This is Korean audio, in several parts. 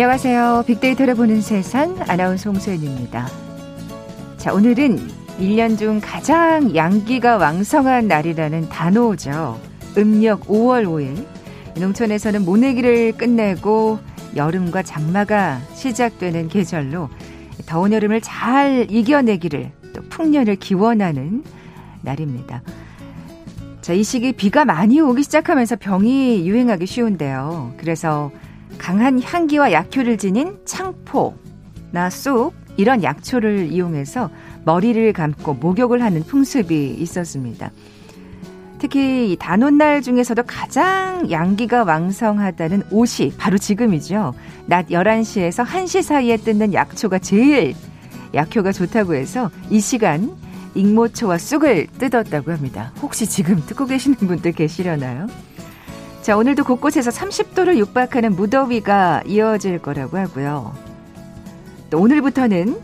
안녕하세요. 빅데이터를 보는 세상 아나운서 홍소연입니다. 자, 오늘은 1년 중 가장 양기가 왕성한 날이라는 단오죠. 음력 5월 5일. 농촌에서는 모내기를 끝내고 여름과 장마가 시작되는 계절로 더운 여름을 잘 이겨내기를 또 풍년을 기원하는 날입니다. 자, 이 시기 비가 많이 오기 시작하면서 병이 유행하기 쉬운데요. 그래서 강한 향기와 약효를 지닌 창포나 쑥 이런 약초를 이용해서 머리를 감고 목욕을 하는 풍습이 있었습니다. 특히 단오날 중에서도 가장 양기가 왕성하다는 옷이 바로 지금이죠. 낮 11시에서 1시 사이에 뜯는 약초가 제일 약효가 좋다고 해서 이 시간 익모초와 쑥을 뜯었다고 합니다. 혹시 지금 듣고 계시는 분들 계시려나요? 자, 오늘도 곳곳에서 30도를 육박하는 무더위가 이어질 거라고 하고요. 또 오늘부터는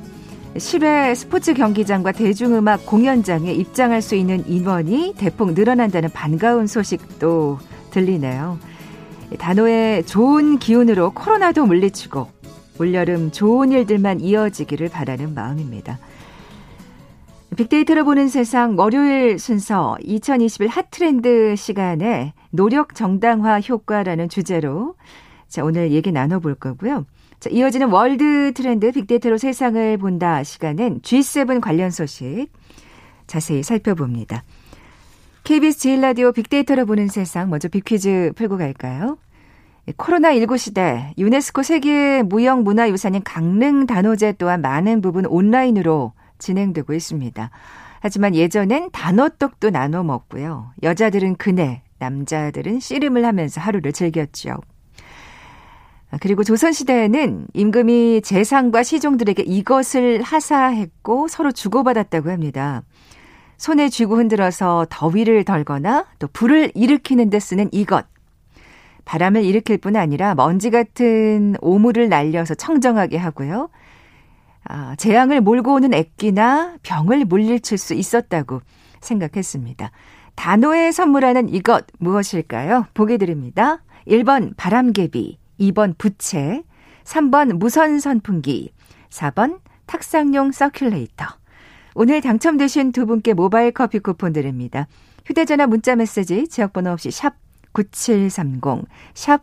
10회 스포츠 경기장과 대중음악 공연장에 입장할 수 있는 인원이 대폭 늘어난다는 반가운 소식도 들리네요. 단호의 좋은 기운으로 코로나도 물리치고 올여름 좋은 일들만 이어지기를 바라는 마음입니다. 빅데이터를 보는 세상 월요일 순서 2021 핫트렌드 시간에 노력 정당화 효과라는 주제로 자, 오늘 얘기 나눠볼 거고요. 자, 이어지는 월드 트렌드 빅데이터로 세상을 본다 시간엔 G7 관련 소식 자세히 살펴봅니다. KBS 제일 라디오 빅데이터로 보는 세상 먼저 빅퀴즈 풀고 갈까요? 코로나19 시대 유네스코 세계 무형문화유산인 강릉 단오제 또한 많은 부분 온라인으로 진행되고 있습니다. 하지만 예전엔 단오떡도 나눠 먹고요. 여자들은 그네, 남자들은 씨름을 하면서 하루를 즐겼죠. 그리고 조선시대에는 임금이 재상과 시종들에게 이것을 하사했고 서로 주고받았다고 합니다. 손에 쥐고 흔들어서 더위를 덜거나 또 불을 일으키는 데 쓰는 이것. 바람을 일으킬 뿐 아니라 먼지 같은 오물을 날려서 청정하게 하고요. 아, 재앙을 몰고 오는 액기나 병을 물리칠 수 있었다고 생각했습니다. 단호에 선물하는 이것 무엇일까요? 보기 드립니다. 1번 바람개비, 2번 부채, 3번 무선 선풍기, 4번 탁상용 서큘레이터. 오늘 당첨되신 두 분께 모바일 커피 쿠폰 드립니다. 휴대전화 문자 메시지 지역번호 없이 샵 9730, 샵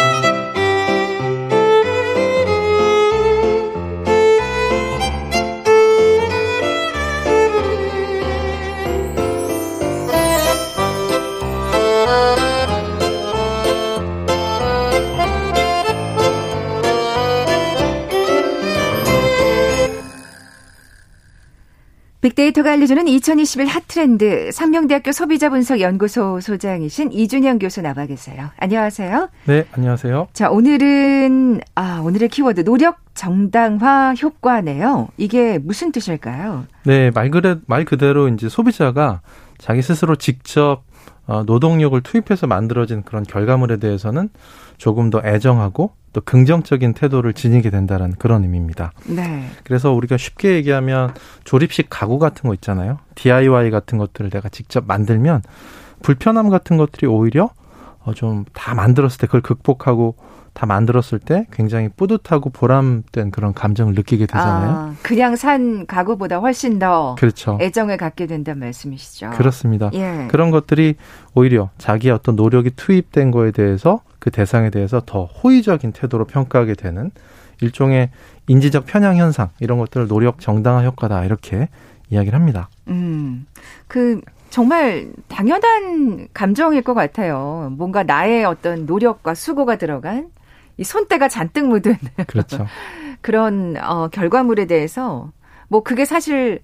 빅데이터가 알려주는 2021 핫트렌드 상명대학교 소비자분석연구소 소장이신 이준영 교수 나와 계세요. 안녕하세요. 네, 안녕하세요. 자, 오늘은 아, 오늘의 키워드 노력 정당화 효과네요. 이게 무슨 뜻일까요? 네, 말 그대 말 그대로 이제 소비자가 자기 스스로 직접 어, 노동력을 투입해서 만들어진 그런 결과물에 대해서는 조금 더 애정하고 또 긍정적인 태도를 지니게 된다는 그런 의미입니다. 네. 그래서 우리가 쉽게 얘기하면 조립식 가구 같은 거 있잖아요. DIY 같은 것들을 내가 직접 만들면 불편함 같은 것들이 오히려 어, 좀 다 만들었을 때 그걸 극복하고 다 만들었을 때 굉장히 뿌듯하고 보람된 그런 감정을 느끼게 되잖아요. 아, 그냥 산 가구보다 훨씬 더 그렇죠. 애정을 갖게 된다는 말씀이시죠. 그렇습니다. 예. 그런 것들이 오히려 자기의 어떤 노력이 투입된 거에 대해서 그 대상에 대해서 더 호의적인 태도로 평가하게 되는 일종의 인지적 편향 현상 이런 것들을 노력 정당화 효과다 이렇게 이야기를 합니다. 음, 그 정말 당연한 감정일 것 같아요. 뭔가 나의 어떤 노력과 수고가 들어간 이 손때가 잔뜩 묻은 그렇죠. 그런 어, 결과물에 대해서 뭐 그게 사실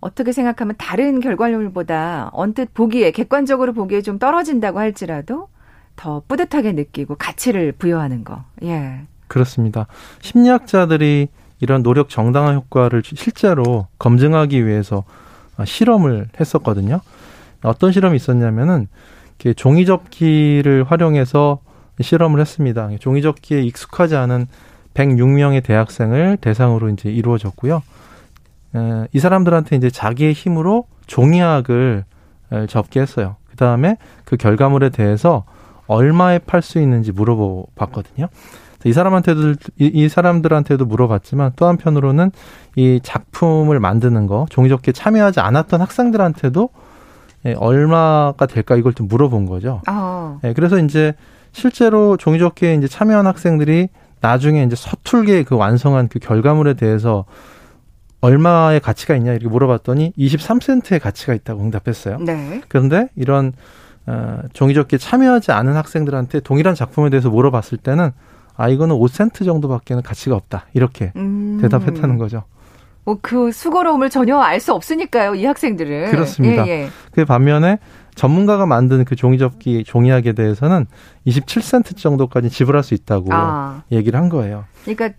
어떻게 생각하면 다른 결과물보다 언뜻 보기에 객관적으로 보기에 좀 떨어진다고 할지라도 더 뿌듯하게 느끼고 가치를 부여하는 거. 예. 그렇습니다. 심리학자들이 이런 노력 정당화 효과를 실제로 검증하기 위해서 실험을 했었거든요. 어떤 실험이 있었냐면은 종이 접기를 활용해서 실험을 했습니다. 종이 접기에 익숙하지 않은 106명의 대학생을 대상으로 이제 이루어졌고요. 이 사람들한테 이제 자기의 힘으로 종이학을 접게 했어요. 그 다음에 그 결과물에 대해서 얼마에 팔 수 있는지 물어봤거든요. 이 사람한테도 이, 사람들한테도 물어봤지만 또 한편으로는 이 작품을 만드는 거 종이접기에 참여하지 않았던 학생들한테도 예, 얼마가 될까 이걸 좀 물어본 거죠. 어. 예, 그래서 이제 실제로 종이접기에 이제 참여한 학생들이 나중에 이제 서툴게 그 완성한 그 결과물에 대해서 얼마의 가치가 있냐 이렇게 물어봤더니 23센트의 가치가 있다고 응답했어요. 네. 그런데 이런 어, 종이접기에 참여하지 않은 학생들한테 동일한 작품에 대해서 물어봤을 때는 아 이거는 5센트 정도밖에는 가치가 없다 이렇게 음. 대답했다는 거죠. 뭐 그 수고로움을 전혀 알 수 없으니까요, 이 학생들은. 그렇습니다. 예, 예. 그 반면에 전문가가 만든 그 종이접기 종이학에 대해서는 27센트 정도까지 지불할 수 있다고 아. 얘기를 한 거예요. 그러니까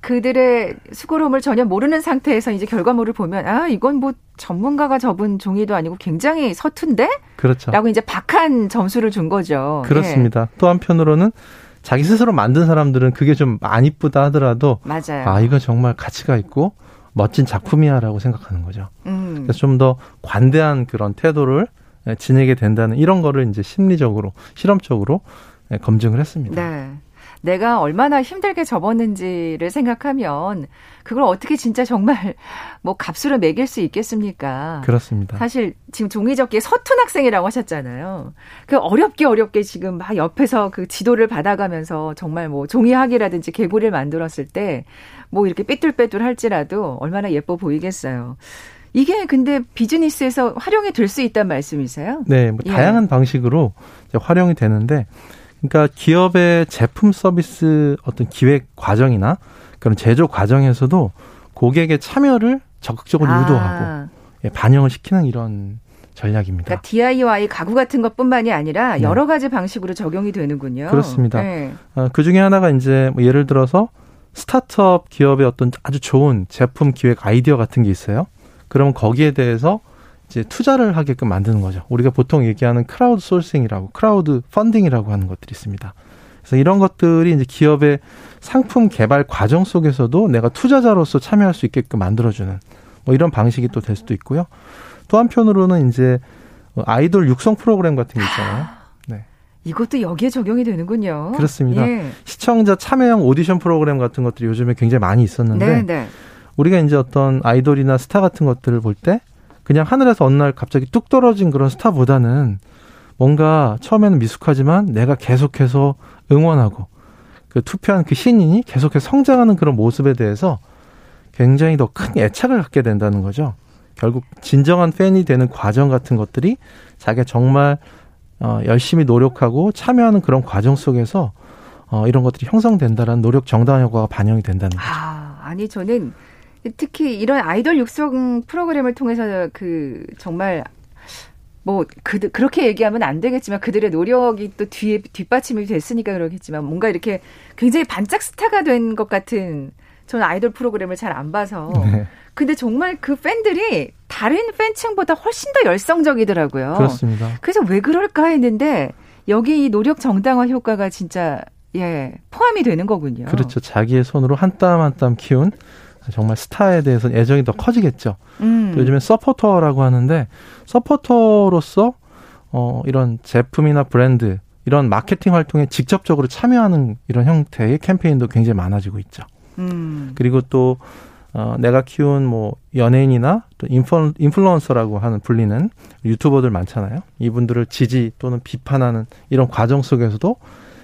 그들의 수고로움을 전혀 모르는 상태에서 이제 결과물을 보면 아 이건 뭐 전문가가 접은 종이도 아니고 굉장히 서툰데 그렇죠. 라고 이제 박한 점수를 준 거죠. 그렇습니다. 예. 또 한편으로는 자기 스스로 만든 사람들은 그게 좀 안 이쁘다 하더라도 맞아요. 아 이거 정말 가치가 있고 멋진 작품이야라고 생각하는 거죠. 음. 그래서 좀 더 관대한 그런 태도를 지니게 된다는 이런 거를 이제 심리적으로 실험적으로 검증을 했습니다. 네. 내가 얼마나 힘들게 접었는지를 생각하면 그걸 어떻게 진짜 정말 뭐 값으로 매길 수 있겠습니까? 그렇습니다. 사실 지금 종이접기에 서툰 학생이라고 하셨잖아요. 그 어렵게 어렵게 지금 막 옆에서 그 지도를 받아가면서 정말 뭐 종이학이라든지 개구리를 만들었을 때 뭐 이렇게 삐뚤빼뚤 할지라도 얼마나 예뻐 보이겠어요. 이게 근데 비즈니스에서 활용이 될 수 있다는 말씀이세요? 네, 뭐 예. 다양한 방식으로 활용이 되는데 그러니까 기업의 제품 서비스 어떤 기획 과정이나 그런 제조 과정에서도 고객의 참여를 적극적으로 아. 유도하고 예, 반영을 시키는 이런 전략입니다. 그러니까 DIY 가구 같은 것뿐만이 아니라 네. 여러 가지 방식으로 적용이 되는군요. 그렇습니다. 네. 어, 그 중에 하나가 이제 뭐 예를 들어서 스타트업 기업의 어떤 아주 좋은 제품 기획 아이디어 같은 게 있어요. 그러면 거기에 대해서 이제 투자를 하게끔 만드는 거죠. 우리가 보통 얘기하는 crowdsourcing이라고 crowdfunding이라고 하는 것들이 있습니다. 그래서 이런 것들이 이제 기업의 상품 개발 과정 속에서도 내가 투자자로서 참여할 수 있게끔 만들어주는 뭐 이런 방식이 또 될 수도 있고요. 또 한편으로는 이제 아이돌 육성 프로그램 같은 게 있잖아요. 네. 이것도 여기에 적용이 되는군요. 그렇습니다. 예. 시청자 참여형 오디션 프로그램 같은 것들이 요즘에 굉장히 많이 있었는데 네, 네. 우리가 이제 어떤 아이돌이나 스타 같은 것들을 볼 때 그냥 하늘에서 어느 날 갑자기 뚝 떨어진 그런 스타보다는 뭔가 처음에는 미숙하지만 내가 계속해서 응원하고 그 투표한 그 신인이 계속해서 성장하는 그런 모습에 대해서 굉장히 더 큰 애착을 갖게 된다는 거죠. 결국 진정한 팬이 되는 과정 같은 것들이 자기가 정말 어, 열심히 노력하고 참여하는 그런 과정 속에서 어, 이런 것들이 형성된다라는 노력 정당 효과가 반영이 된다는 거죠. 아, 아니 저는 특히 이런 아이돌 육성 프로그램을 통해서 그 정말 뭐 그, 그렇게 얘기하면 안 되겠지만 그들의 노력이 또 뒤에 뒷받침이 됐으니까 그러겠지만 뭔가 이렇게 굉장히 반짝 스타가 된 것 같은 저는 아이돌 프로그램을 잘 안 봐서 네. 근데 정말 그 팬들이 다른 팬층보다 훨씬 더 열성적이더라고요. 그렇습니다. 그래서 왜 그럴까 했는데 여기 이 노력 정당화 효과가 진짜 예 포함이 되는 거군요. 그렇죠. 자기의 손으로 한 땀 한 땀 키운 정말 스타에 대해서 애정이 더 커지겠죠. 음. 요즘에 서포터라고 하는데 서포터로서 어 이런 제품이나 브랜드 이런 마케팅 활동에 직접적으로 참여하는 이런 형태의 캠페인도 굉장히 많아지고 있죠. 음. 그리고 또 어, 내가 키운 뭐 연예인이나 또 인플, 인플루언서라고 하는 불리는 유튜버들 많잖아요. 이분들을 지지 또는 비판하는 이런 과정 속에서도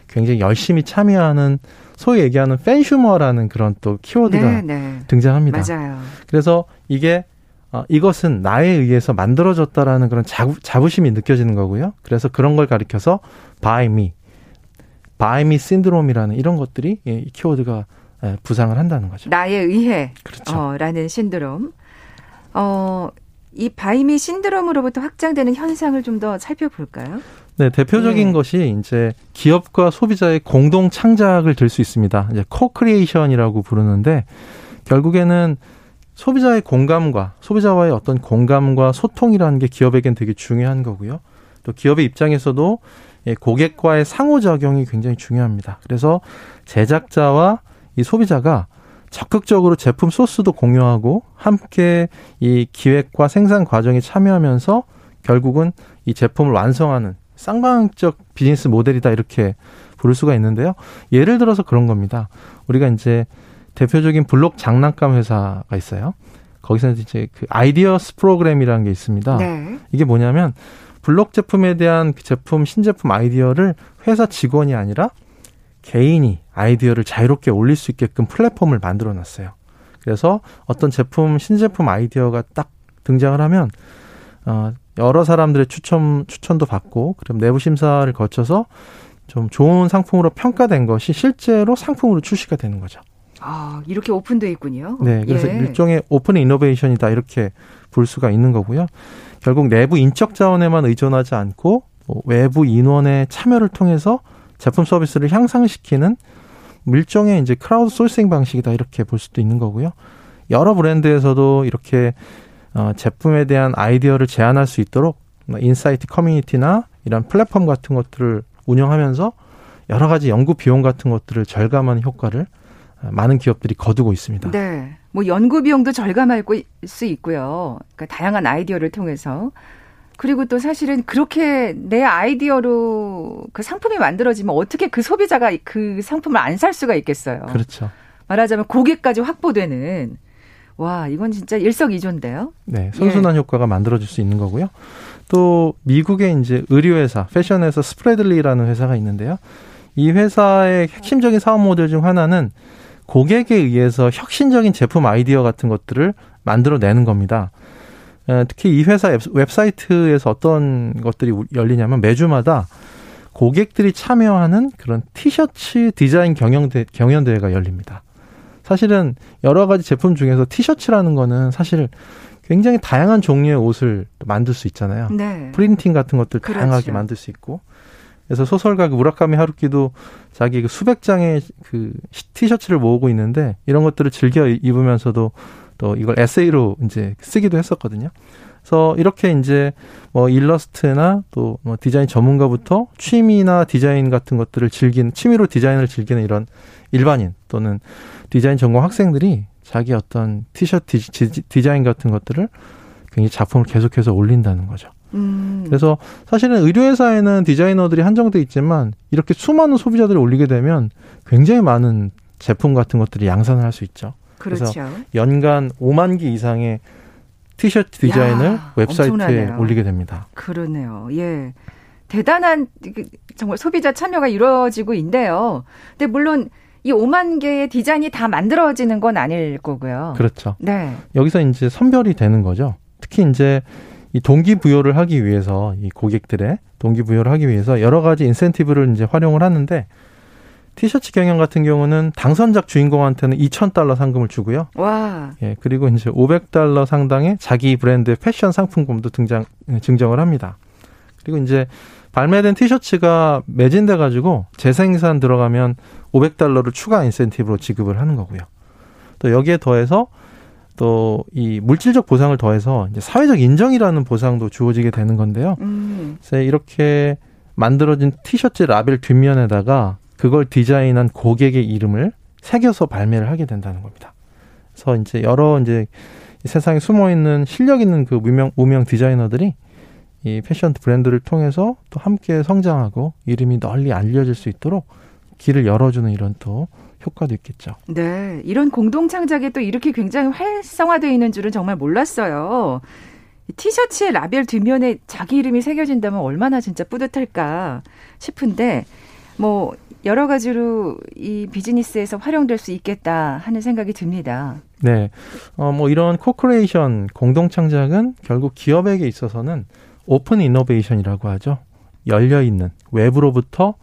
굉장히 열심히 참여하는 소위 얘기하는 팬슈머라는 그런 또 키워드가 네, 네. 등장합니다. 맞아요. 그래서 이게 어, 이것은 나에 의해서 만들어졌다라는 그런 자부, 자부심이 느껴지는 거고요. 그래서 그런 걸 가리켜서 by me, by me 신드롬이라는 이런 것들이 이 키워드가 예, 부상을 한다는 거죠. 나에 의해. 그렇죠. 어, 라는 신드롬. 어, 이 by me 신드롬으로부터 확장되는 현상을 좀 더 살펴볼까요? 네, 대표적인 네. 것이 이제 기업과 소비자의 공동 창작을 들 수 있습니다. 이제 co-creation이라고 부르는데 결국에는 소비자의 공감과 소비자와의 어떤 공감과 소통이라는 게 기업에겐 되게 중요한 거고요. 또 기업의 입장에서도 예, 고객과의 상호작용이 굉장히 중요합니다. 그래서 제작자와 이 소비자가 적극적으로 제품 소스도 공유하고 함께 이 기획과 생산 과정에 참여하면서 결국은 이 제품을 완성하는 쌍방적 비즈니스 모델이다 이렇게 부를 수가 있는데요. 예를 들어서 그런 겁니다. 우리가 이제 대표적인 블록 장난감 회사가 있어요. 거기서 이제 그 아이디어스 프로그램이라는 게 있습니다. 네. 이게 뭐냐면 블록 제품에 대한 그 제품 신제품 아이디어를 회사 직원이 아니라 개인이 아이디어를 자유롭게 올릴 수 있게끔 플랫폼을 만들어 놨어요. 그래서 어떤 제품 신제품 아이디어가 딱 등장을 하면 어 여러 사람들의 추천 추천도 받고 그럼 내부 심사를 거쳐서 좀 좋은 상품으로 평가된 것이 실제로 상품으로 출시가 되는 거죠. 아, 이렇게 오픈돼 있군요. 네, 그래서 예. 일종의 오픈 이노베이션이다 이렇게 볼 수가 있는 거고요. 결국 내부 인적 자원에만 의존하지 않고 뭐 외부 인원의 참여를 통해서 제품 서비스를 향상시키는 일종의 이제 크라우드 소싱 방식이다 이렇게 볼 수도 있는 거고요. 여러 브랜드에서도 이렇게 어, 제품에 대한 아이디어를 제안할 수 있도록 뭐 insight 커뮤니티나 이런 플랫폼 같은 것들을 운영하면서 여러 가지 연구 비용 같은 것들을 절감하는 효과를 많은 기업들이 거두고 있습니다. 네. 뭐 연구 비용도 절감할 수 있고요. 그러니까 다양한 아이디어를 통해서 그리고 또 사실은 그렇게 내 아이디어로 그 상품이 만들어지면 어떻게 그 소비자가 그 상품을 안 살 수가 있겠어요. 그렇죠. 말하자면 고객까지 확보되는 와 이건 진짜 일석이조인데요. 네, 선순환 예. 효과가 만들어질 수 있는 거고요. 또 미국의 이제 의류회사 패션에서 스프레들리라는 회사가 있는데요. 이 회사의 핵심적인 사업 모델 중 하나는 고객에 의해서 혁신적인 제품 아이디어 같은 것들을 만들어내는 겁니다. 특히 이 회사 웹사이트에서 어떤 것들이 열리냐면 매주마다 고객들이 참여하는 그런 티셔츠 디자인 경영대, 경연대회가 열립니다. 사실은 여러 가지 제품 중에서 티셔츠라는 거는 사실 굉장히 다양한 종류의 옷을 만들 수 있잖아요. 네. 프린팅 같은 것들 그렇죠. 다양하게 만들 수 있고. 그래서 소설가 그 무라카미 하루키도 자기 그 수백 장의 그 티셔츠를 모으고 있는데 이런 것들을 즐겨 입으면서도 또 이걸 에세이로 이제 쓰기도 했었거든요. 그래서 이렇게 이제 뭐 일러스트나 또 뭐 디자인 전문가부터 취미나 디자인 같은 것들을 즐기는 취미로 디자인을 즐기는 이런 일반인 또는 디자인 전공 학생들이 자기 어떤 티셔츠 디자인 같은 것들을 굉장히 작품을 계속해서 올린다는 거죠. 음. 그래서 사실은 의료회사에는 디자이너들이 한정돼 있지만 이렇게 수많은 소비자들이 올리게 되면 굉장히 많은 제품 같은 것들이 양산을 할 수 있죠. 그렇죠. 그래서 연간 5만 개 이상의 티셔츠 디자인을 야, 웹사이트에 엄청나네요. 올리게 됩니다. 그러네요. 예. 대단한 정말 소비자 참여가 이루어지고 있는데요. 근데 물론 이 5만 개의 디자인이 다 만들어지는 건 아닐 거고요. 그렇죠. 네. 여기서 이제 선별이 되는 거죠. 특히 이제 이 동기부여를 하기 위해서 이 고객들의 동기부여를 하기 위해서 여러 가지 인센티브를 이제 활용을 하는데 티셔츠 경영 같은 경우는 당선작 주인공한테는 2,000달러 상금을 주고요. 와. 예, 그리고 이제 500달러 상당의 자기 브랜드의 패션 상품권도 등장 증정을 합니다. 그리고 이제 발매된 티셔츠가 매진돼 가지고 재생산 들어가면 500달러를 추가 인센티브로 지급을 하는 거고요. 또 여기에 더해서 또 이 물질적 보상을 더해서 이제 사회적 인정이라는 보상도 주어지게 되는 건데요. 음. 그래서 이렇게 만들어진 티셔츠 라벨 뒷면에다가 그걸 디자인한 고객의 이름을 새겨서 발매를 하게 된다는 겁니다. 그래서 이제 여러 이제 세상에 숨어 있는 실력 있는 그 무명 무명 디자이너들이 이 패션 브랜드를 통해서 또 함께 성장하고 이름이 널리 알려질 수 있도록 길을 열어주는 이런 또 효과도 있겠죠. 네, 이런 공동 창작이 또 이렇게 굉장히 활성화되어 있는 줄은 정말 몰랐어요. 티셔츠의 라벨 뒷면에 자기 이름이 새겨진다면 얼마나 진짜 뿌듯할까 싶은데 뭐 여러 가지로 이 비즈니스에서 활용될 수 있겠다 하는 생각이 듭니다. 네. 어, 뭐 이런 co-creation 공동 창작은 결국 기업에게 있어서는 open innovation이라고 하죠. 열려 있는 외부로부터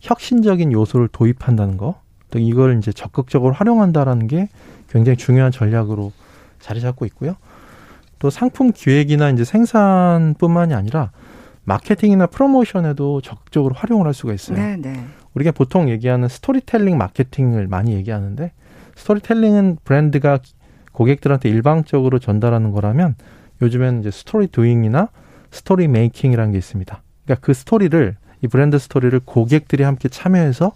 혁신적인 요소를 도입한다는 거. 또 이걸 이제 적극적으로 활용한다라는 게 굉장히 중요한 전략으로 자리 잡고 있고요. 또 상품 기획이나 이제 생산뿐만이 아니라 마케팅이나 프로모션에도 적극적으로 활용을 할 수가 있어요. 네, 네. 우리가 보통 얘기하는 스토리텔링 마케팅을 많이 얘기하는데 스토리텔링은 브랜드가 고객들한테 일방적으로 전달하는 거라면 요즘에는 이제 story doing이나 story making이라는 게 있습니다. 그러니까 그 스토리를 이 브랜드 스토리를 고객들이 함께 참여해서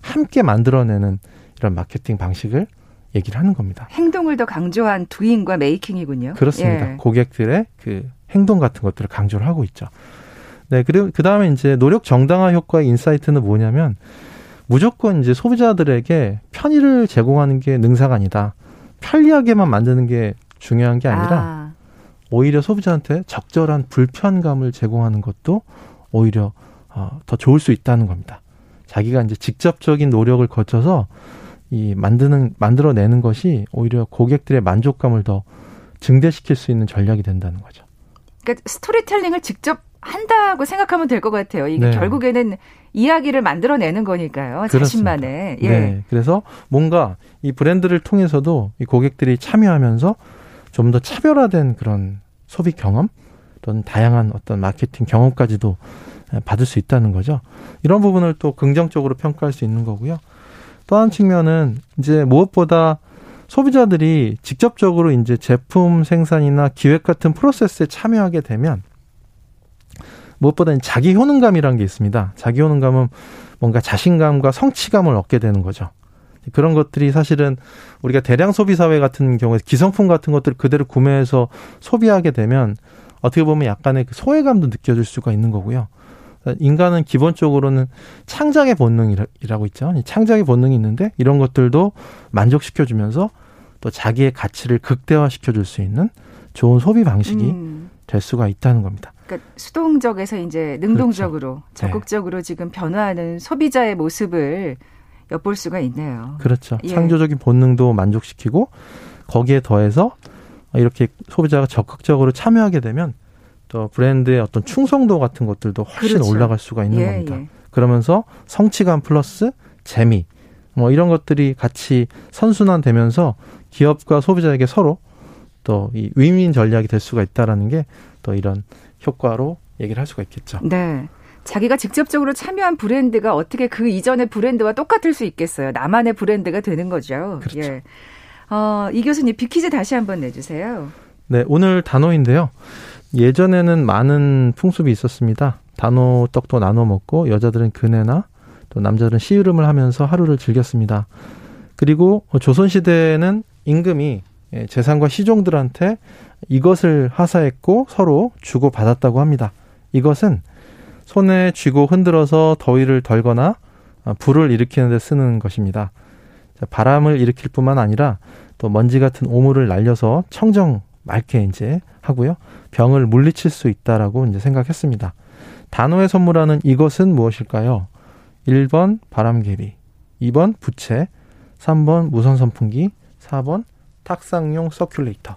함께 만들어내는 이런 마케팅 방식을 얘기를 하는 겁니다. 행동을 더 강조한 doing과 making이군요. 그렇습니다. 예. 고객들의 그 행동 같은 것들을 강조를 하고 있죠. 네, 그리고 그 다음에 이제 노력 정당화 효과의 insight는 뭐냐면 무조건 이제 소비자들에게 편의를 제공하는 게 능사가 아니다. 편리하게만 만드는 게 중요한 게 아니라 아. 오히려 소비자한테 적절한 불편감을 제공하는 것도 오히려 어, 더 좋을 수 있다는 겁니다. 자기가 이제 직접적인 노력을 거쳐서 이 만드는 만들어내는 것이 오히려 고객들의 만족감을 더 증대시킬 수 있는 전략이 된다는 거죠. 그러니까 스토리텔링을 직접 한다고 생각하면 될 것 같아요. 이게 네. 결국에는 이야기를 만들어내는 거니까요. 그렇습니다. 자신만의. 예. 네. 그래서 뭔가 이 브랜드를 통해서도 이 고객들이 참여하면서 좀 더 차별화된 그런 소비 경험, 또는 다양한 어떤 마케팅 경험까지도 받을 수 있다는 거죠. 이런 부분을 또 긍정적으로 평가할 수 있는 거고요. 또 한 측면은 이제 무엇보다 소비자들이 직접적으로 이제 제품 생산이나 기획 같은 프로세스에 참여하게 되면 무엇보다 자기 효능감이라는 게 있습니다. 자기 효능감은 뭔가 자신감과 성취감을 얻게 되는 거죠. 그런 것들이 사실은 우리가 대량 소비 사회 같은 경우에 기성품 같은 것들을 그대로 구매해서 소비하게 되면 어떻게 보면 약간의 그 소외감도 느껴질 수가 있는 거고요. 인간은 기본적으로는 창작의 본능이라고 있죠. 창작의 본능이 있는데 이런 것들도 만족시켜주면서 또 자기의 가치를 극대화시켜줄 수 있는 좋은 소비 방식이 음. 될 수가 있다는 겁니다. 그러니까 수동적에서 이제 능동적으로 그렇죠. 적극적으로 네. 지금 변화하는 소비자의 모습을 엿볼 수가 있네요. 그렇죠. 예. 창조적인 본능도 만족시키고 거기에 더해서 이렇게 소비자가 적극적으로 참여하게 되면 또 브랜드의 어떤 충성도 같은 것들도 훨씬 그렇죠. 올라갈 수가 있는 예, 겁니다. 예. 그러면서 성취감 플러스 재미 뭐 이런 것들이 같이 선순환 되면서 기업과 소비자에게 서로 또이 윈윈 전략이 될 수가 있다라는 게 또 이런 효과로 얘기를 할 수가 있겠죠. 네. 자기가 직접적으로 참여한 브랜드가 어떻게 그 이전의 브랜드와 똑같을 수 있겠어요. 나만의 브랜드가 되는 거죠. 그렇죠. 예. 어, 이 교수님 비키즈 다시 한번 내주세요. 네, 오늘 단어인데요. 예전에는 많은 풍습이 있었습니다. 단오 떡도 나눠 먹고 여자들은 그네나 또 남자들은 시으름을 하면서 하루를 즐겼습니다. 그리고 조선 시대에는 임금이 예, 재산과 시종들한테 이것을 하사했고 서로 주고 받았다고 합니다. 이것은 손에 쥐고 흔들어서 더위를 덜거나 불을 일으키는 데 쓰는 것입니다. 바람을 일으킬 뿐만 아니라 또 먼지 같은 오물을 날려서 청정 맑게 이제 하고요. 병을 물리칠 수 있다라고 이제 생각했습니다. 단호에 선물하는 이것은 무엇일까요? 1번 바람개비, 2번 부채, 3번 무선 선풍기, 4번 탁상용 서큘레이터.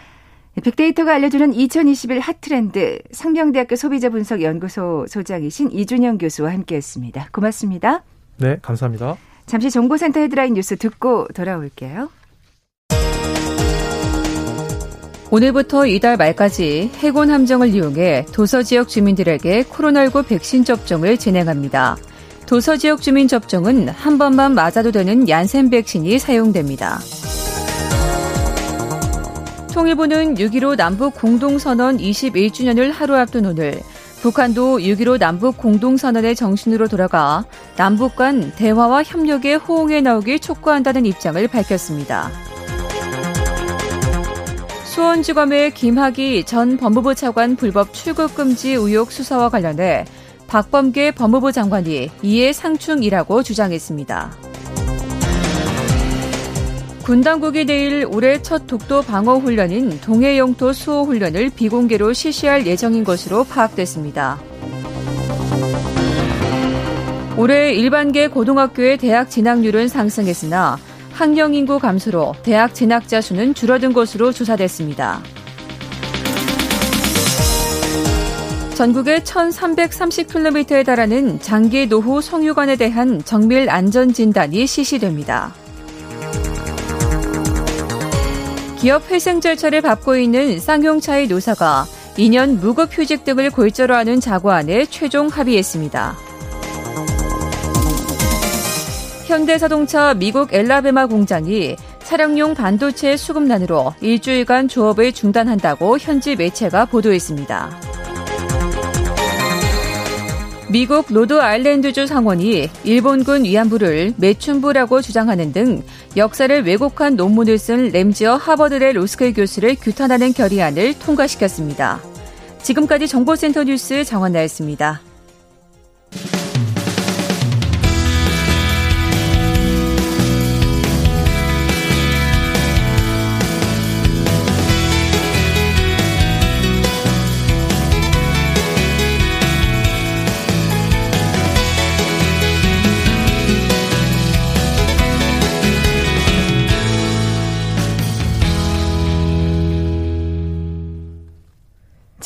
빅데이터가 알려주는 2021 핫트렌드 상명대학교 소비자분석연구소 소장이신 이준영 교수와 함께했습니다. 고맙습니다. 네, 감사합니다. 잠시 정보센터 헤드라인 뉴스 듣고 돌아올게요. 오늘부터 이달 말까지 해군 함정을 이용해 도서 지역 주민들에게 코로나19 백신 접종을 진행합니다. 도서 지역 주민 접종은 한 번만 맞아도 되는 얀센 백신이 사용됩니다. 통일부는 6.15 남북 공동선언 21주년을 하루 앞둔 오늘 북한도 6.15 남북 공동선언의 정신으로 돌아가 남북 간 대화와 협력에 호응해 나오길 촉구한다는 입장을 밝혔습니다. 수원지검의 김학의 전 법무부 차관 불법 출국 금지 의혹 수사와 관련해 박범계 법무부 장관이 이에 상충이라고 주장했습니다. 군 당국이 내일 올해 첫 독도 방어 훈련인 동해 영토 수호 훈련을 비공개로 실시할 예정인 것으로 파악됐습니다. 올해 일반계 고등학교의 대학 진학률은 상승했으나 학령 인구 감소로 대학 진학자 수는 줄어든 것으로 조사됐습니다. 전국의 1330km에 달하는 장기 노후 성유관에 대한 정밀 안전 진단이 실시됩니다. 기업 회생 절차를 밟고 있는 쌍용차의 노사가 2년 무급휴직 등을 골자로 하는 자구안에 최종 합의했습니다. 현대자동차 미국 엘라베마 공장이 차량용 반도체 수급난으로 일주일간 조업을 중단한다고 현지 매체가 보도했습니다. 미국 로드 아일랜드주 상원이 일본군 위안부를 매춘부라고 주장하는 등 역사를 왜곡한 논문을 쓴 램지어 하버드대 로스쿨 교수를 규탄하는 결의안을 통과시켰습니다. 지금까지 정보센터 뉴스 정원나였습니다.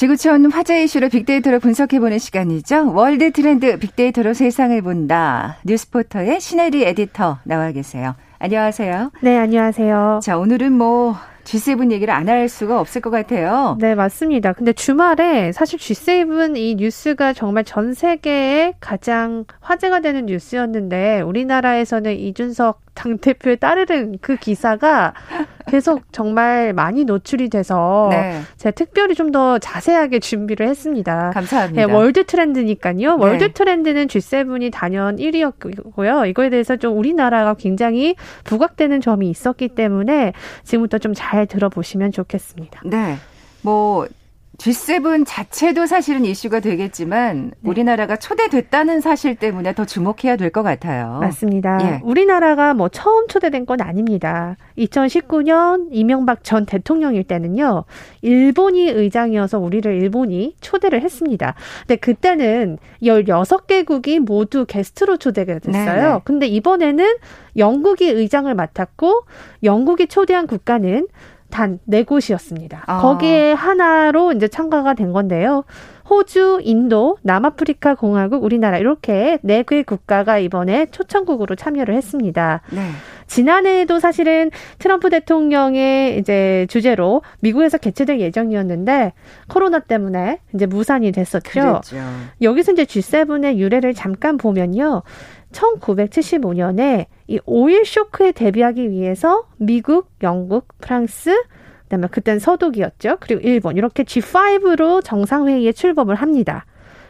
지구촌 화제 이슈를 빅데이터로 분석해보는 시간이죠. 월드 트렌드 빅데이터로 세상을 본다. 뉴스포터의 신혜리 에디터 나와 계세요. 안녕하세요. 네, 안녕하세요. 자, 오늘은 뭐 G7 얘기를 안 할 수가 없을 것 같아요. 네, 맞습니다. 근데 주말에 사실 G7 이 뉴스가 정말 전 세계에 가장 화제가 되는 뉴스였는데 우리나라에서는 이준석 당대표에 따르는 그 기사가 계속 정말 많이 노출이 돼서 네. 제가 특별히 좀 더 자세하게 준비를 했습니다. 감사합니다. 네, 월드 트렌드니까요. 월드 네. 트렌드는 G7이 단연 1위였고요. 이거에 대해서 좀 우리나라가 굉장히 부각되는 점이 있었기 때문에 지금부터 좀잘 들어보시면 좋겠습니다. 네. 뭐 G7 자체도 사실은 이슈가 되겠지만 네. 우리나라가 초대됐다는 사실 때문에 더 주목해야 될 것 같아요. 맞습니다. 예. 우리나라가 뭐 처음 초대된 건 아닙니다. 2019년 이명박 전 대통령일 때는요. 일본이 의장이어서 우리를 일본이 초대를 했습니다. 근데 그때는 16개국이 모두 게스트로 초대가 됐어요. 네네. 근데 이번에는 영국이 의장을 맡았고 영국이 초대한 국가는 단 네 곳이었습니다. 아. 거기에 하나로 이제 참가가 된 건데요. 호주, 인도, 남아프리카 공화국, 우리나라 이렇게 네 개 국가가 이번에 초청국으로 참여를 했습니다. 네. 지난해에도 사실은 트럼프 대통령의 이제 주제로 미국에서 개최될 예정이었는데 코로나 때문에 이제 무산이 됐었죠. 그랬죠. 여기서 이제 G7의 유래를 잠깐 보면요. 1975년에 이 오일 쇼크에 대비하기 위해서 미국, 영국, 프랑스, 그다음에 그땐 서독이었죠. 그리고 일본 이렇게 G5로 정상회의에 출범을 합니다.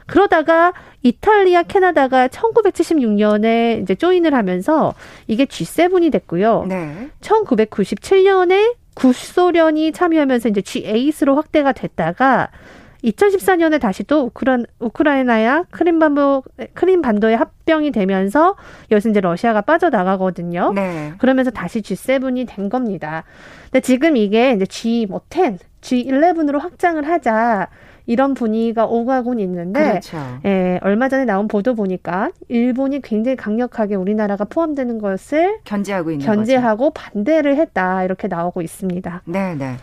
그러다가 이탈리아, 캐나다가 1976년에 이제 조인을 하면서 이게 G7이 됐고요. 네. 1997년에 구소련이 참여하면서 이제 G8로 확대가 됐다가 2014년에 다시 또 우크라, 우크라이나야 크림반도 크림반도에 합병이 되면서 여기서 이제 러시아가 빠져나가거든요. 네. 그러면서 다시 G7이 된 겁니다. 근데 지금 이게 이제 G 뭐 10, G11으로 확장을 하자. 이런 분위기가 오가곤 있는데, 그렇죠. 예, 얼마 전에 나온 보도 보니까 일본이 굉장히 강력하게 우리나라가 포함되는 것을 견제하고 있는 견제하고 거죠. 반대를 했다 이렇게 나오고 있습니다. 네, 네.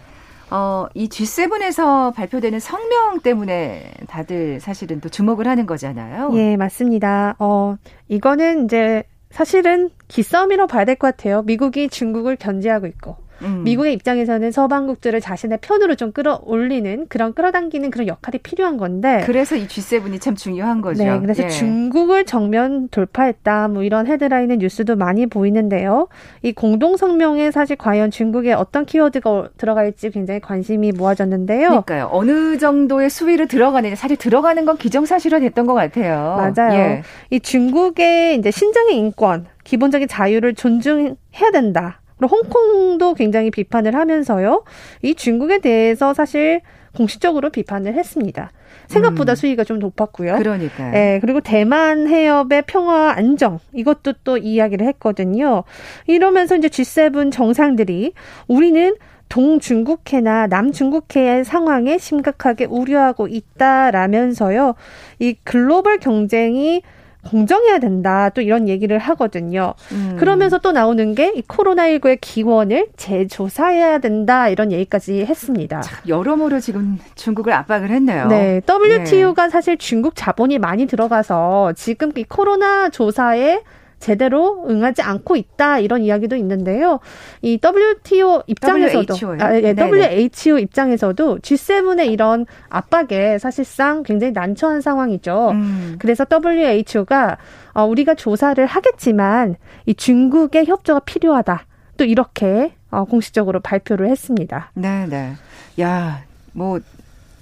어, 이 G7에서 발표되는 성명 때문에 다들 사실은 또 주목을 하는 거잖아요. 예, 맞습니다. 어, 이거는 이제 사실은 기싸움이라고 봐야 될 것 같아요. 미국이 중국을 견제하고 있고 음. 미국의 입장에서는 서방국들을 자신의 편으로 좀 끌어올리는 그런 끌어당기는 그런 역할이 필요한 건데 그래서 이 G7이 참 중요한 거죠. 네, 그래서 예. 중국을 정면 돌파했다 뭐 이런 헤드라인의 뉴스도 많이 보이는데요. 이 공동 성명에 사실 과연 중국에 어떤 키워드가 들어갈지 굉장히 관심이 모아졌는데요. 그러니까요. 어느 정도의 수위를 들어가느냐 사실 들어가는 건 기정사실화 됐던 것 같아요. 맞아요. 예. 이 중국의 이제 신장의 인권 기본적인 자유를 존중해야 된다. 홍콩도 굉장히 비판을 하면서요. 이 중국에 대해서 사실 공식적으로 비판을 했습니다. 생각보다 음. 수위가 좀 높았고요. 그러니까요. 네, 그리고 대만 해협의 평화 안정 이것도 또 이야기를 했거든요. 이러면서 이제 G7 정상들이 우리는 동중국해나 남중국해의 상황에 심각하게 우려하고 있다라면서요. 이 글로벌 경쟁이 공정해야 된다. 또 이런 얘기를 하거든요. 음. 그러면서 또 나오는 게 이 코로나19의 기원을 재조사해야 된다. 이런 얘기까지 했습니다. 참, 여러모로 지금 중국을 압박을 했네요. 네. WTO가 네. 사실 중국 자본이 많이 들어가서 지금 이 코로나 조사에 제대로 응하지 않고 있다 이런 이야기도 있는데요. 이 WTO 입장에서도 WHO요? 아, 예. WHO 입장에서도 G7의 이런 압박에 사실상 굉장히 난처한 상황이죠. 음. 그래서 WHO가 어, 우리가 조사를 하겠지만 이 중국의 협조가 필요하다. 또 이렇게 어, 공식적으로 발표를 했습니다. 네, 네. 야, 뭐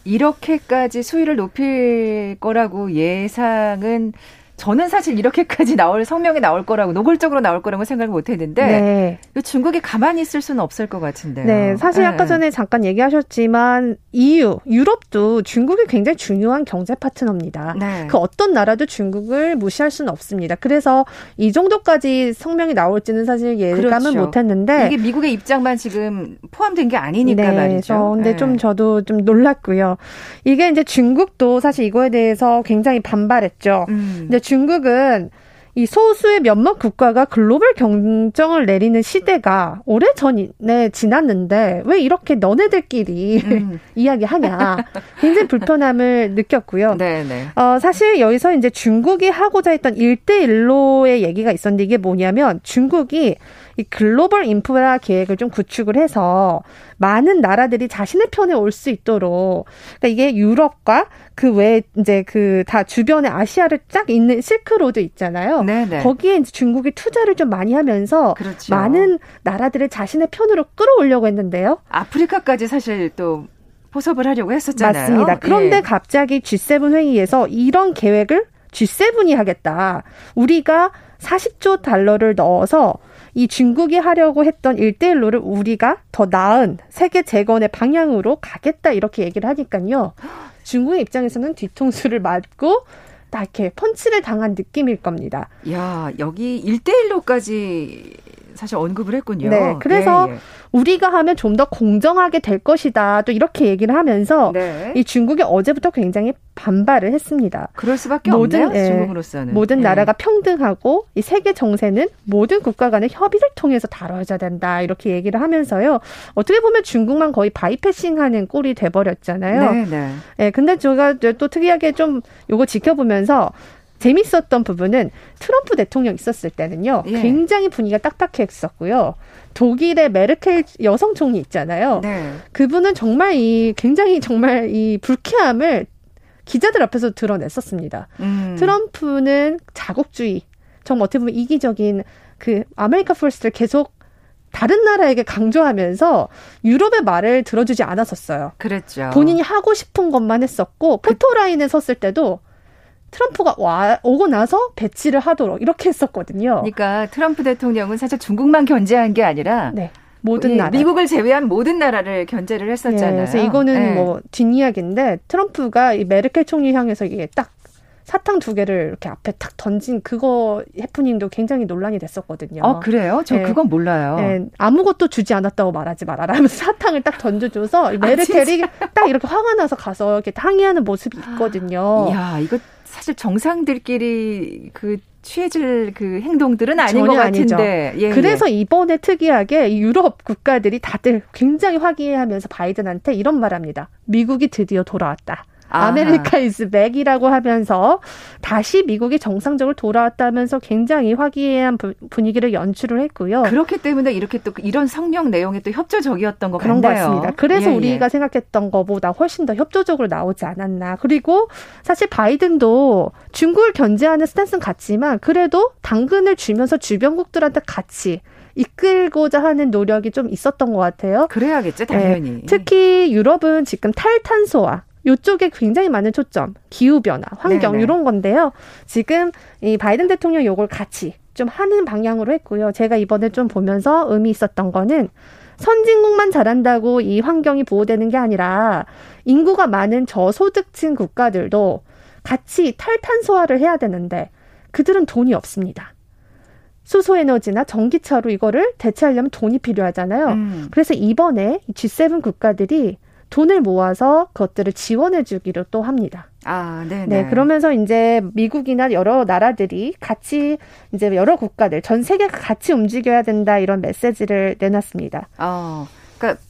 이렇게까지 수위를 높일 거라고 예상은 저는 사실 이렇게까지 나올 성명이 나올 거라고 노골적으로 나올 거라고 생각을 못 했는데 네. 이 중국이 가만히 있을 수는 없을 것 같은데요. 네, 사실 아까 네. 전에 잠깐 얘기하셨지만 EU, 유럽도 중국이 굉장히 중요한 경제 파트너입니다. 네. 그 어떤 나라도 중국을 무시할 수는 없습니다. 그래서 이 정도까지 성명이 나올지는 사실 예감은 그렇죠. 못했는데 이게 미국의 입장만 지금 포함된 게 아니니까 네, 말이죠. 저 근데 네. 좀 저도 좀 놀랐고요. 이게 이제 중국도 사실 이거에 대해서 굉장히 반발했죠. 음. 근데 중국은 이 소수의 몇몇 국가가 글로벌 경정을 내리는 시대가 오래 전에 지났는데 왜 이렇게 너네들끼리 음. 이야기하냐 굉장히 불편함을 느꼈고요. 네, 네. 어, 사실 여기서 이제 중국이 하고자 했던 일대일로의 얘기가 있었는데 이게 뭐냐면 중국이 이 글로벌 인프라 계획을 좀 구축을 해서 많은 나라들이 자신의 편에 올 수 있도록 그러니까 이게 유럽과 그 외에 이제 그 다 주변에 아시아를 쫙 있는 실크로드 있잖아요. 네, 네. 거기에 이제 중국이 투자를 좀 많이 하면서 그렇죠. 많은 나라들을 자신의 편으로 끌어오려고 했는데요. 아프리카까지 사실 또 포섭을 하려고 했었잖아요. 맞습니다. 그런데 예. 갑자기 G7 회의에서 이런 계획을 G7이 하겠다. 우리가 40조 달러를 넣어서 이 중국이 하려고 했던 1대1로를 우리가 더 나은 세계 재건의 방향으로 가겠다 이렇게 얘기를 하니까요. 중국의 입장에서는 뒤통수를 맞고 딱 이렇게 펀치를 당한 느낌일 겁니다. 야, 여기 1대1로까지 사실 언급을 했군요. 네, 그래서 예, 예. 우리가 하면 좀 더 공정하게 될 것이다. 또 이렇게 얘기를 하면서 네. 이 중국이 어제부터 굉장히 반발을 했습니다. 그럴 수밖에 모든, 없네요. 예, 중국으로서는. 모든 예. 나라가 평등하고 이 세계 정세는 모든 국가 간의 협의를 통해서 다뤄져야 된다. 이렇게 얘기를 하면서요. 어떻게 보면 중국만 거의 바이패싱하는 꼴이 돼버렸잖아요. 네, 네. 예, 근데 제가 또 특이하게 좀 요거 지켜보면서 재밌었던 부분은 트럼프 대통령 있었을 때는요. 예. 굉장히 분위기가 딱딱했었고요. 독일의 메르켈 여성 총리 있잖아요. 네. 그분은 정말 이 굉장히 정말 이 불쾌함을 기자들 앞에서 드러냈었습니다. 음. 트럼프는 자국주의, 정말 어떻게 보면 이기적인 그 America First를 계속 다른 나라에게 강조하면서 유럽의 말을 들어주지 않았었어요. 그랬죠. 본인이 하고 싶은 것만 했었고 포토라인에 섰을 때도 트럼프가 와 오고 나서 배치를 하도록 이렇게 했었거든요. 그러니까 트럼프 대통령은 사실 중국만 견제한 게 아니라 네. 모든 예, 나라. 미국을 제외한 모든 나라를 견제를 했었잖아요. 예, 그래서 이거는 예. 뭐 뒷이야기인데 트럼프가 이 메르켈 총리 향해서 이게 딱 사탕 두 개를 이렇게 앞에 탁 던진 그거 해프닝도 굉장히 논란이 됐었거든요. 어, 그래요? 저 예. 그건 몰라요. 예, 아무것도 주지 않았다고 말하지 말아라 하면서 사탕을 딱 던져줘서 아, 이 메르켈이 딱 이렇게 화가 나서 가서 이렇게 항의하는 모습이 있거든요. 이야, 이거 사실 정상들끼리 그 취해질 그 행동들은 아닌 전혀 것 아니죠. 같은데. 예, 그래서 이번에 특이하게 이 유럽 국가들이 다들 굉장히 화기애애하면서 바이든한테 이런 말합니다. 미국이 드디어 돌아왔다. America is back이라고 하면서 다시 미국이 정상적으로 돌아왔다면서 굉장히 화기애애한 부- 분위기를 연출을 했고요. 그렇기 때문에 이렇게 또 이런 성명 내용에 또 협조적이었던 것 그런 것 같네요. 같습니다. 그래서 예, 예. 우리가 생각했던 것보다 훨씬 더 협조적으로 나오지 않았나. 그리고 사실 바이든도 중국을 견제하는 stance는 같지만 그래도 당근을 주면서 주변국들한테 같이 이끌고자 하는 노력이 좀 있었던 것 같아요. 그래야겠죠, 당연히. 네, 특히 유럽은 지금 탈탄소화 요쪽에 굉장히 많은 초점, 기후 변화, 환경 네네. 이런 건데요. 지금 이 바이든 대통령 요걸 같이 좀 하는 방향으로 했고요. 제가 이번에 좀 보면서 의미 있었던 거는 선진국만 잘한다고 이 환경이 보호되는 게 아니라 인구가 많은 저소득층 국가들도 같이 탈탄소화를 해야 되는데 그들은 돈이 없습니다. 수소 에너지나 전기차로 이거를 대체하려면 돈이 필요하잖아요. 음. 그래서 이번에 G7 국가들이 돈을 모아서 그것들을 지원해 주기로 또 합니다. 아, 네, 네, 그러면서 이제 미국이나 여러 나라들이 같이 이제 여러 국가들 전 세계가 같이 움직여야 된다 이런 메시지를 내놨습니다. 어, 그러니까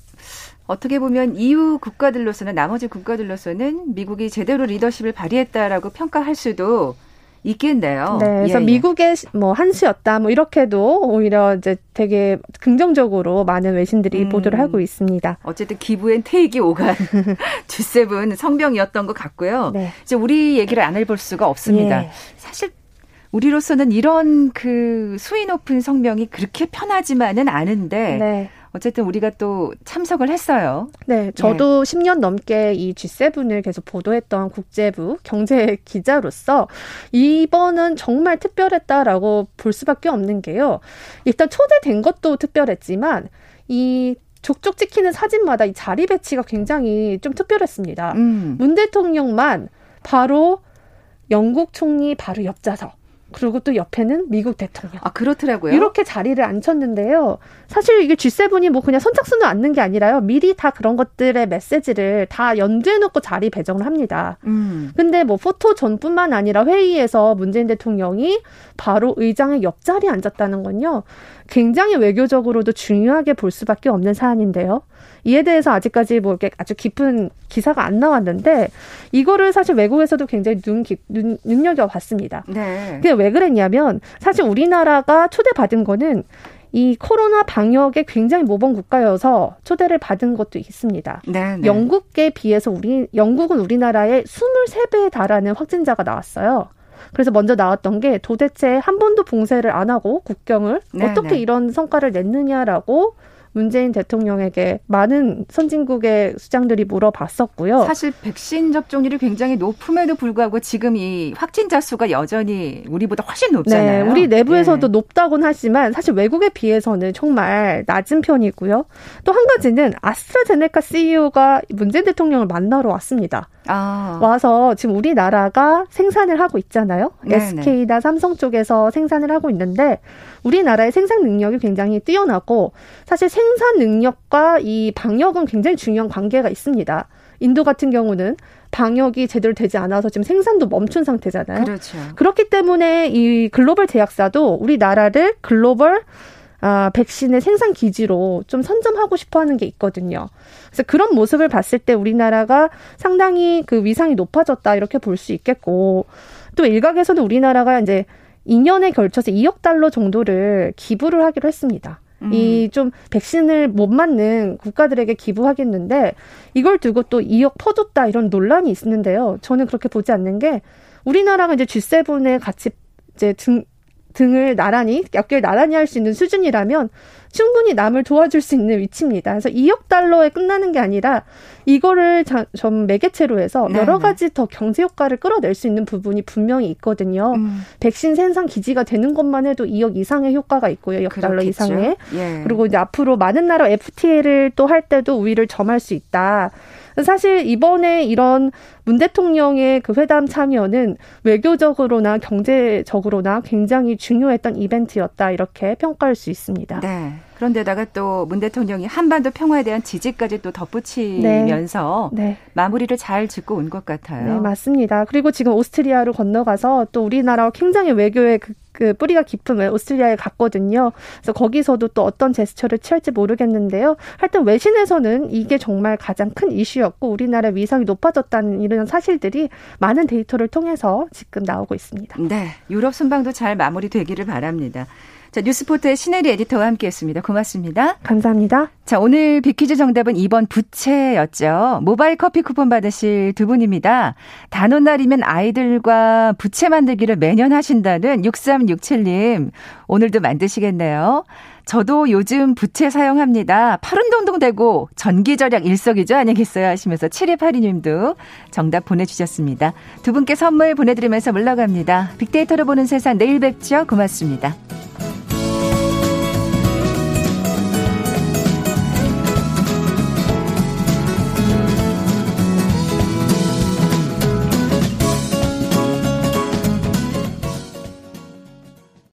어떻게 보면 EU 국가들로서는 나머지 국가들로서는 미국이 제대로 리더십을 발휘했다라고 평가할 수도 있겠네요. 네, 그래서 예, 예. 미국의 뭐 한수였다, 뭐 이렇게도 오히려 이제 되게 긍정적으로 많은 외신들이 음. 보도를 하고 있습니다. 어쨌든 기부엔 태익이 오간 G7 성명이었던 것 같고요. 네. 이제 우리 얘기를 안 해볼 수가 없습니다. 예. 사실 우리로서는 이런 그 수위 높은 성명이 그렇게 편하지만은 않은데. 네. 어쨌든 우리가 또 참석을 했어요. 네, 저도 네. 10년 넘게 이 G7을 계속 보도했던 국제부 경제 기자로서 이번은 정말 특별했다라고 볼 수밖에 없는 게요. 일단 초대된 것도 특별했지만 이 족족 찍히는 사진마다 이 자리 배치가 굉장히 좀 특별했습니다. 음. 문 대통령만 바로 영국 총리 바로 옆좌석. 그리고 또 옆에는 미국 대통령. 아, 그렇더라고요. 이렇게 자리를 앉혔는데요. 사실 이게 G7이 뭐 그냥 선착순을 앉는 게 아니라요. 미리 다 그런 것들의 메시지를 다 연주해 놓고 자리 배정을 합니다. 음. 근데 뭐 포토 전뿐만 아니라 회의에서 문재인 대통령이 바로 의장의 옆자리에 앉았다는 건요. 굉장히 외교적으로도 중요하게 볼 수밖에 없는 사안인데요. 이에 대해서 아직까지 뭐 이렇게 아주 깊은 기사가 안 나왔는데 이거를 사실 외국에서도 굉장히 눈, 눈 눈여겨 봤습니다. 네. 그게 왜 그랬냐면 사실 우리나라가 초대받은 거는 이 코로나 방역에 굉장히 모범 국가여서 초대를 받은 것도 있습니다. 네, 네. 영국에 비해서 우리 영국은 우리나라의 23배에 달하는 확진자가 나왔어요. 그래서 먼저 나왔던 게 도대체 한 번도 봉쇄를 안 하고 국경을 네, 어떻게 네. 이런 성과를 냈느냐라고 문재인 대통령에게 많은 선진국의 수장들이 물어봤었고요. 사실 백신 접종률이 굉장히 높음에도 불구하고 지금 이 확진자 수가 여전히 우리보다 훨씬 높잖아요. 네, 우리 내부에서도 네. 높다곤 하지만 사실 외국에 비해서는 정말 낮은 편이고요. 또 한 가지는 아스트라제네카 CEO가 문재인 대통령을 만나러 왔습니다. 아. 와서 지금 우리나라가 생산을 하고 있잖아요. 네네. SK나 삼성 쪽에서 생산을 하고 있는데 우리나라의 생산 능력이 굉장히 뛰어나고 사실 생산 능력과 이 방역은 굉장히 중요한 관계가 있습니다. 인도 같은 경우는 방역이 제대로 되지 않아서 지금 생산도 멈춘 상태잖아요. 그렇죠. 그렇기 때문에 이 글로벌 제약사도 우리나라를 글로벌 아, 백신의 생산 기지로 좀 선점하고 싶어 하는 게 있거든요. 그래서 그런 모습을 봤을 때 우리나라가 상당히 그 위상이 높아졌다 이렇게 볼 수 있겠고 또 일각에서는 우리나라가 이제 2년에 걸쳐서 2억 달러 정도를 기부를 하기로 했습니다. 음. 이좀 백신을 못 맞는 국가들에게 기부하겠는데 이걸 두고 또 2억 퍼줬다 이런 논란이 있는데요. 저는 그렇게 보지 않는 게 우리나라가 이제 G7에 같이 이제 등, 등을 나란히 엮여 나란히 할 수 있는 수준이라면 충분히 남을 도와줄 수 있는 위치입니다. 그래서 2억 달러에 끝나는 게 아니라 이거를 좀 매개체로 해서 네, 여러 네. 가지 더 경제 효과를 끌어낼 수 있는 부분이 분명히 있거든요. 음. 백신 생산 기지가 되는 것만 해도 2억 이상의 효과가 있고요. 역 달러 이상의. 예. 그리고 이제 앞으로 많은 나라 FTA를 또 할 때도 우위를 점할 수 있다. 사실 이번에 이런 문 대통령의 그 회담 참여는 외교적으로나 경제적으로나 굉장히 중요했던 이벤트였다 이렇게 평가할 수 있습니다. 네. 그런데다가 또 문 대통령이 한반도 평화에 대한 지지까지 또 덧붙이면서 네. 네. 마무리를 잘 짓고 온 것 같아요. 네, 맞습니다. 그리고 지금 오스트리아로 건너가서 또 우리나라와 굉장히 외교의 그, 그 뿌리가 깊은 오스트리아에 갔거든요. 그래서 거기서도 또 어떤 제스처를 취할지 모르겠는데요. 하여튼 외신에서는 이게 정말 가장 큰 이슈였고 우리나라 위상이 높아졌다는 이런 사실들이 많은 데이터를 통해서 지금 나오고 있습니다. 네, 유럽 순방도 잘 마무리되기를 바랍니다. 자, 뉴스포트의 신혜리 에디터와 함께했습니다. 고맙습니다. 감사합니다. 자, 오늘 비퀴즈 정답은 2번 부채였죠. 모바일 커피 쿠폰 받으실 두 분입니다. 단오날이면 아이들과 부채 만들기를 매년 하신다는 6367님. 오늘도 만드시겠네요. 저도 요즘 부채 사용합니다. 팔운동동 되고 전기절약 일석이조 아니겠어요? 하시면서 7282님도 정답 보내주셨습니다. 두 분께 선물 보내드리면서 물러갑니다. 빅데이터로 보는 세상 내일 뵙죠. 고맙습니다.